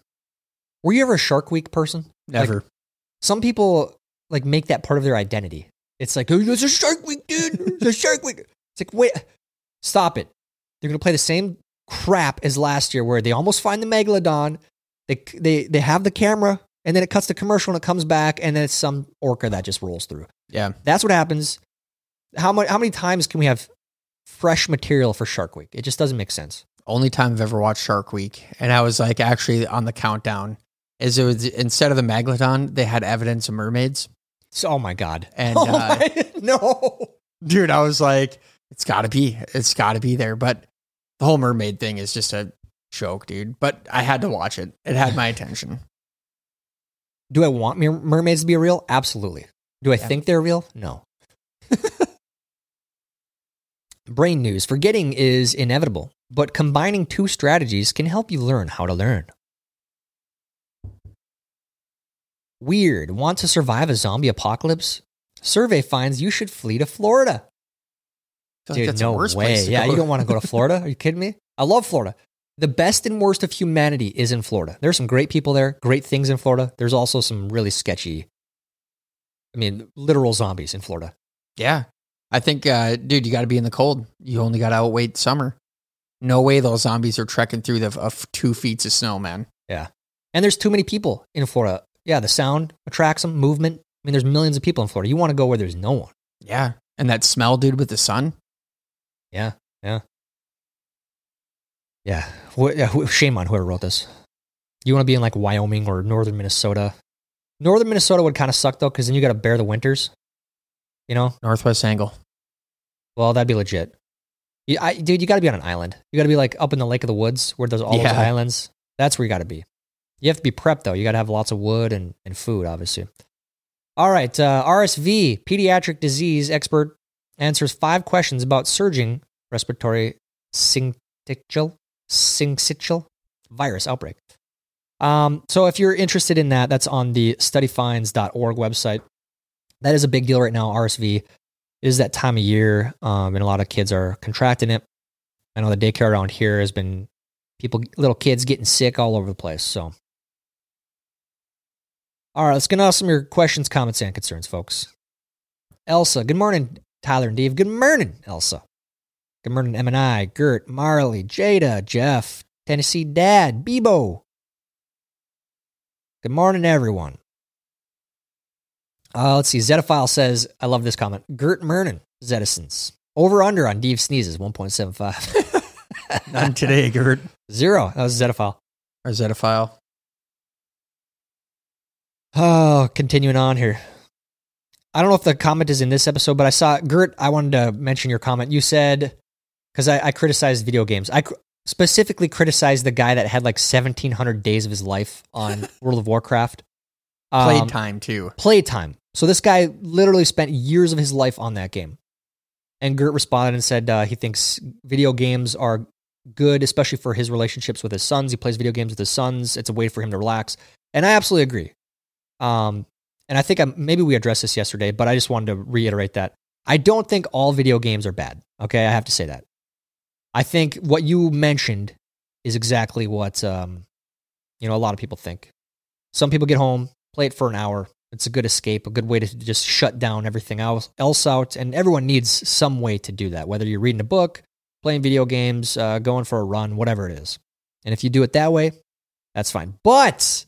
Were you ever a Shark Week person? Like, Never. some people like make that part of their identity. It's like, oh, it's a Shark Week, dude. It's a Shark Week. It's like, wait, stop it. They're gonna play the same crap as last year, where they almost find the megalodon. They they they have the camera, and then it cuts the commercial, and it comes back, and then it's some orca that just rolls through. yeah. That's what happens. How much? How many times can we have fresh material for Shark Week? It just doesn't make sense. Only time I've ever watched Shark Week, and I was like actually on the countdown. Is it was instead of the megalodon, they had evidence of mermaids, So, oh my god! and oh uh, my, no. dude, I was like, it's got to be, it's got to be there. But the whole mermaid thing is just a joke, dude. But I had to watch it; it had my attention. Do I want mer- mermaids to be real? Absolutely. Do I Yeah. think they're real? No. Brain news forgetting is inevitable, but combining two strategies can help you learn how to learn. Weird. Want to survive a zombie apocalypse? Survey finds you should flee to Florida. I feel like Dude, no way. Yeah, you don't want to go to Florida. Are you kidding me? I love Florida. The best and worst of humanity is in Florida. There's some great people there, great things in Florida. There's also some really sketchy, I mean, literal zombies in Florida. Yeah. I think, uh, dude, you got to be in the cold. You only got to outwait summer. No way those zombies are trekking through the uh, two feet of snow, man. Yeah. And there's too many people in Florida. Yeah, the sound attracts them, movement. I mean, there's millions of people in Florida. You want to go where there's no one. Yeah. And that smell, dude, with the sun. Yeah, yeah. Yeah. Wh- yeah, wh- Shame on whoever wrote this. You want to be in like Wyoming or northern Minnesota. Northern Minnesota would kind of suck though, because then you got to bear the winters. You know? Northwest angle. Well, that'd be legit. You, I, dude, you got to be on an island. You got to be like up in the Lake of the Woods where there's all Yeah. those islands. That's where you got to be. You have to be prepped though. You got to have lots of wood and, and food, obviously. All right. Uh, RSV, pediatric disease expert, answers five questions about surging respiratory syncytial, syncytial virus outbreak. Um, so if you're interested in that, that's on the studyfinds.org website. That is a big deal right now. RSV is that time of year, um, and a lot of kids are contracting it. I know the daycare around here has been people, little kids getting sick all over the place. So, all right, let's get on some of your questions, comments, and concerns, folks. Elsa, good morning, Tyler and Dave. Good morning, Elsa. Good morning, M and I, Gert, Marley, Jada, Jeff, Tennessee Dad, Bebo. Good morning, everyone. Uh, let's see. Zetaphile says, I love this comment. Gert Mernon, Zedisons. Over under on Dave sneezes, 1.75. Not today, Gert. Zero. That was Zetaphile. Or is that a file? Oh, continuing on here. I don't know if the comment is in this episode, but I saw Gert. I wanted to mention your comment. You said because I, I criticized video games. I cr- specifically criticized the guy that had like seventeen hundred days of his life on World of Warcraft. Um, Playtime, too. playtime. So this guy literally spent years of his life on that game. And Gert responded and said uh, he thinks video games are good, especially for his relationships with his sons. He plays video games with his sons. It's a way for him to relax. And I absolutely agree. Um, and I think i maybe we addressed this yesterday, but I just wanted to reiterate that. I don't think all video games are bad. Okay, I have to say that. I think what you mentioned is exactly what um, you know a lot of people think. Some people get home, play it for an hour. It's a good escape, a good way to just shut down everything else, else out. And everyone needs some way to do that, whether you're reading a book, playing video games, uh, going for a run, whatever it is. And if you do it that way, that's fine. But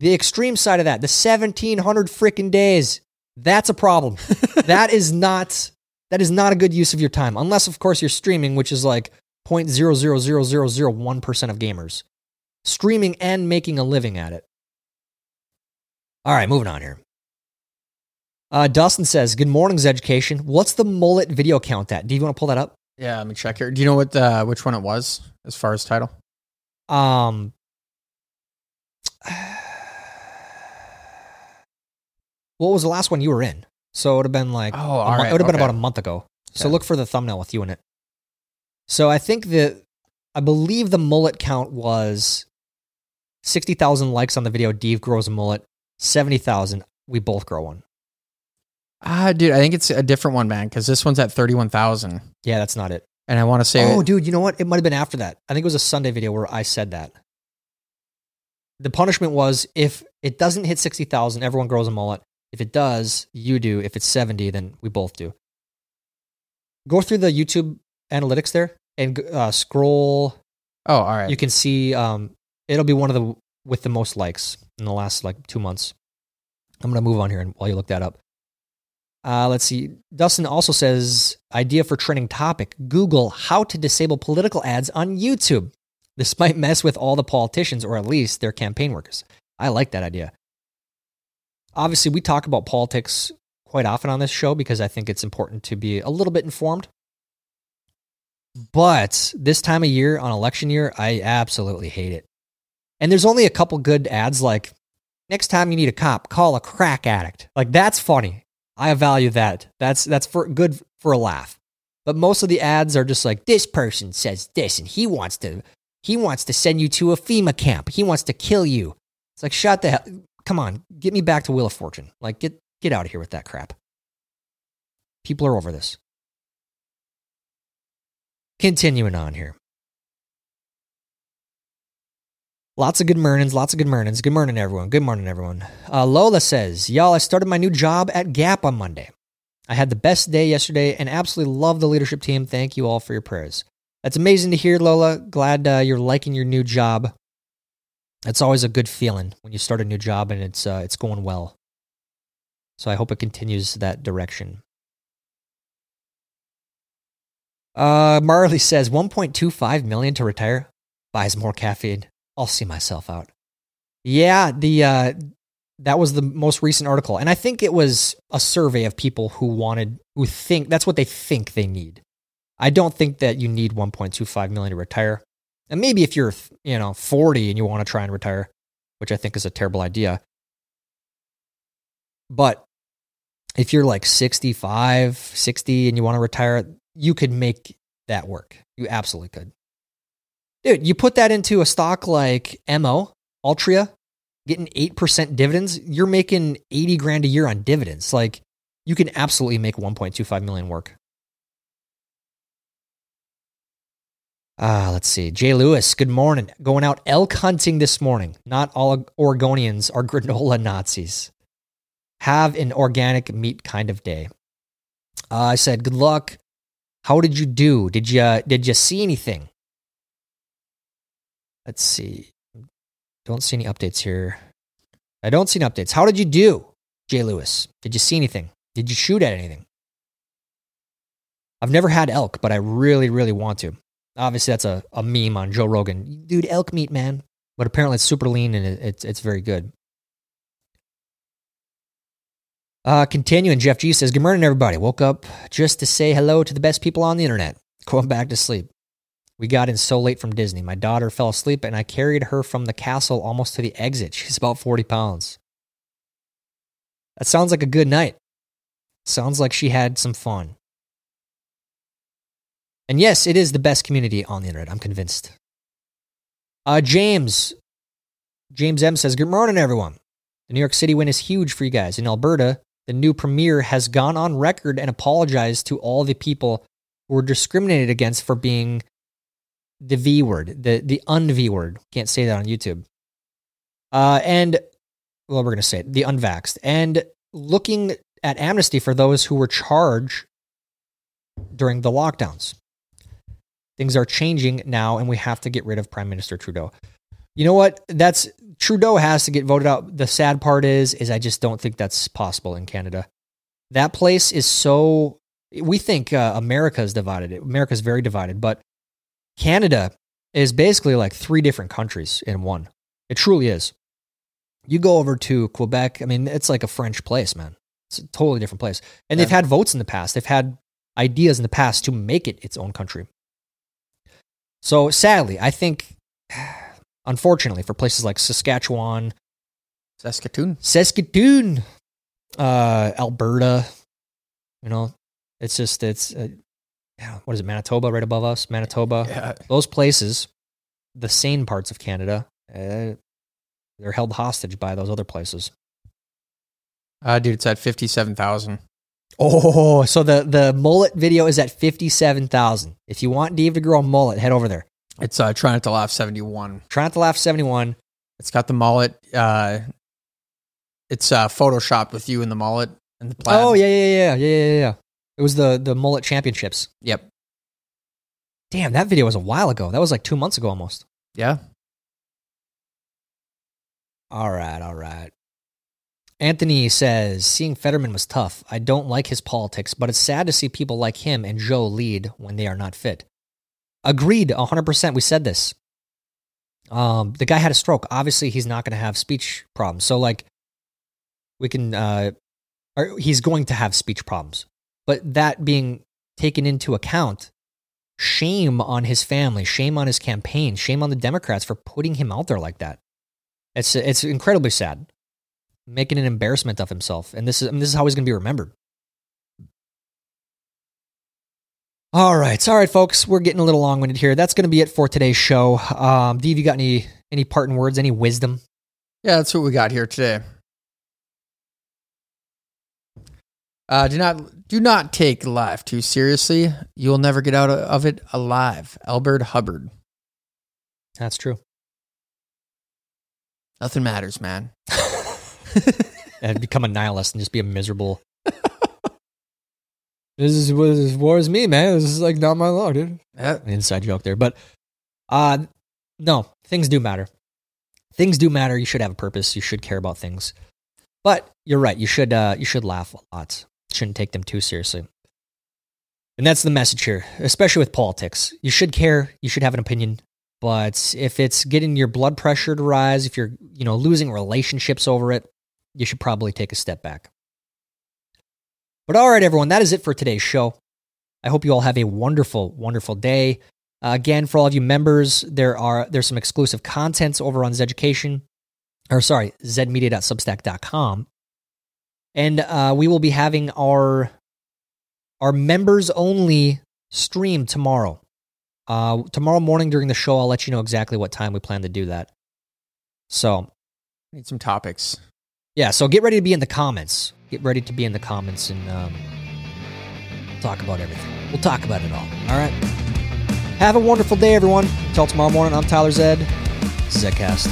the extreme side of that, the 1700 freaking days, that's a problem. that is not that is not a good use of your time, unless of course you're streaming, which is like 0.00001% of gamers streaming and making a living at it. All right, moving on here. Uh, Dustin says, "Good morning Zeducation. What's the mullet video count at? Do you want to pull that up? Yeah, let me check here. Do you know what uh, which one it was as far as title? Um, what was the last one you were in? So it would have been like, Oh, all right, it would have been about a month ago. So Okay. look for the thumbnail with you in it. So I think that I believe the mullet count was sixty thousand likes on the video. Dave grows a mullet. Seventy thousand. We both grow one. Ah, dude, I think it's a different one, man, because this one's at 31,000. Yeah, that's not it. And I want to say, Oh, dude, you know what? It might have been after that. I think it was a Sunday video where I said that. The punishment was if it doesn't hit 60,000, everyone grows a mullet. If it does, you do. If it's 70, then we both do. Go through the YouTube analytics there and uh, scroll. oh, all right. You can see um, it'll be one of the with the most likes in the last like two months. I'm gonna move on here and while you look that up. Uh, let's see. Dustin also says idea for trending topic: Google how to disable political ads on YouTube. This might mess with all the politicians or at least their campaign workers. I like that idea. Obviously, we talk about politics quite often on this show because I think it's important to be a little bit informed. But this time of year on election year, I absolutely hate it. And there's only a couple good ads like next time you need a cop, call a crack addict. Like that's funny. I value that. That's that's for good for a laugh. But most of the ads are just like this person says this and he wants to he wants to send you to a FEMA camp. He wants to kill you. It's like shut the hell come on, get me back to Wheel of Fortune. Like get get out of here with that crap. People are over this. Continuing on here. Lots of good mornings, lots of good mornings. Good morning, everyone. Good morning, everyone. Uh, Lola says, Y'all, I started my new job at Gap on Monday. I had the best day yesterday and absolutely love the leadership team. Thank you all for your prayers. That's amazing to hear, Lola. Glad uh, you're liking your new job. That's always a good feeling when you start a new job and it's uh, it's going well. So I hope it continues that direction. Uh, Marley says 1.25 million to retire. Buys more caffeine. I'll see myself out. Yeah, the uh, that was the most recent article, and I think it was a survey of people who wanted who think that's what they think they need. I don't think that you need 1.25 million to retire. And maybe if you're you know 40 and you want to try and retire, which I think is a terrible idea. But if you're like 65, 60 and you want to retire, you could make that work. You absolutely could. Dude, you put that into a stock like MO, Altria, getting 8% dividends, you're making 80 grand a year on dividends. Like you can absolutely make 1.25 million work. Ah, let's see. Jay Lewis, good morning. Going out elk hunting this morning. Not all Oregonians are granola Nazis. Have an organic meat kind of day. Uh, I said, good luck. How did you do? Did you did you see anything? Let's see. Don't see any updates here. I don't see any updates. How did you do, Jay Lewis? Did you see anything? Did you shoot at anything? I've never had elk, but I really, really want to. Obviously, that's a, a meme on Joe Rogan. Dude, elk meat, man. But apparently, it's super lean and it, it's, it's very good. Uh, continuing, Jeff G says, Good morning, everybody. Woke up just to say hello to the best people on the internet. Going back to sleep. We got in so late from Disney. My daughter fell asleep and I carried her from the castle almost to the exit. She's about 40 pounds. That sounds like a good night. Sounds like she had some fun. And yes, it is the best community on the internet. I'm convinced. Uh, James. James M says, Good morning, everyone. The New York City win is huge for you guys. In Alberta, the new premier has gone on record and apologized to all the people who were discriminated against for being the V word, the the un-V word. Can't say that on YouTube. Uh, and well, we're gonna say it, the unvaxxed, and looking at amnesty for those who were charged during the lockdowns. Things are changing now, and we have to get rid of Prime Minister Trudeau. You know what? That's Trudeau has to get voted out. The sad part is, is I just don't think that's possible in Canada. That place is so. We think uh, America is divided. America is very divided, but Canada is basically like three different countries in one. It truly is. You go over to Quebec, I mean, it's like a French place, man. It's a totally different place. And Yeah. they've had votes in the past, they've had ideas in the past to make it its own country. So sadly, I think, unfortunately, for places like Saskatchewan, Saskatoon. Saskatoon, uh, Alberta, you know, it's just, it's, uh, what is it, Manitoba right above us? Manitoba Yeah. those places, the sane parts of Canada, uh, they're held hostage by those other places. Uh, dude, it's at 57,000. Oh, so the the mullet video is at fifty seven thousand. If you want Dave to grow a mullet, head over there. It's uh, trying not to laugh 71. Try not to laugh seventy one. It's got the mullet. Uh, it's uh, photoshopped with you in the mullet and the plaid. Oh yeah, yeah, yeah, yeah, yeah, yeah. It was the the mullet championships. Yep. Damn, that video was a while ago. That was like two months ago almost. Yeah. All right, all right. Anthony says, seeing Fetterman was tough. I don't like his politics, but it's sad to see people like him and Joe lead when they are not fit. Agreed, 100%. We said this. Um, the guy had a stroke. Obviously, he's not going to have speech problems. So, like, we can, uh, or he's going to have speech problems. But that being taken into account, shame on his family, shame on his campaign, shame on the Democrats for putting him out there like that. It's it's incredibly sad, making an embarrassment of himself, and this is I mean, this is how he's going to be remembered. All right, all right, folks, we're getting a little long winded here. That's going to be it for today's show. Um, Dave, you got any any parting words, any wisdom? Yeah, that's what we got here today. Uh, do not do not take life too seriously. You will never get out of it alive. Elbert Hubbard. That's true. Nothing matters, man. and become a nihilist and just be a miserable. this is what this war is me, man. This is like not my law, dude. Yeah. Inside joke there, but uh, no, things do matter. Things do matter. You should have a purpose. You should care about things. But you're right. You should uh, you should laugh a lot. Shouldn't take them too seriously. And that's the message here, especially with politics. You should care. You should have an opinion. But if it's getting your blood pressure to rise, if you're, you know, losing relationships over it, you should probably take a step back. But all right, everyone, that is it for today's show. I hope you all have a wonderful, wonderful day. Uh, again, for all of you members, there are there's some exclusive contents over on Zeducation, or sorry, zedmedia.substack.com, and uh, we will be having our our members only stream tomorrow. Uh, tomorrow morning during the show, I'll let you know exactly what time we plan to do that. So, Need some topics. Yeah, so get ready to be in the comments. Get ready to be in the comments and um, talk about everything. We'll talk about it all. All right. Have a wonderful day, everyone. Until tomorrow morning, I'm Tyler Zed. Zedcast.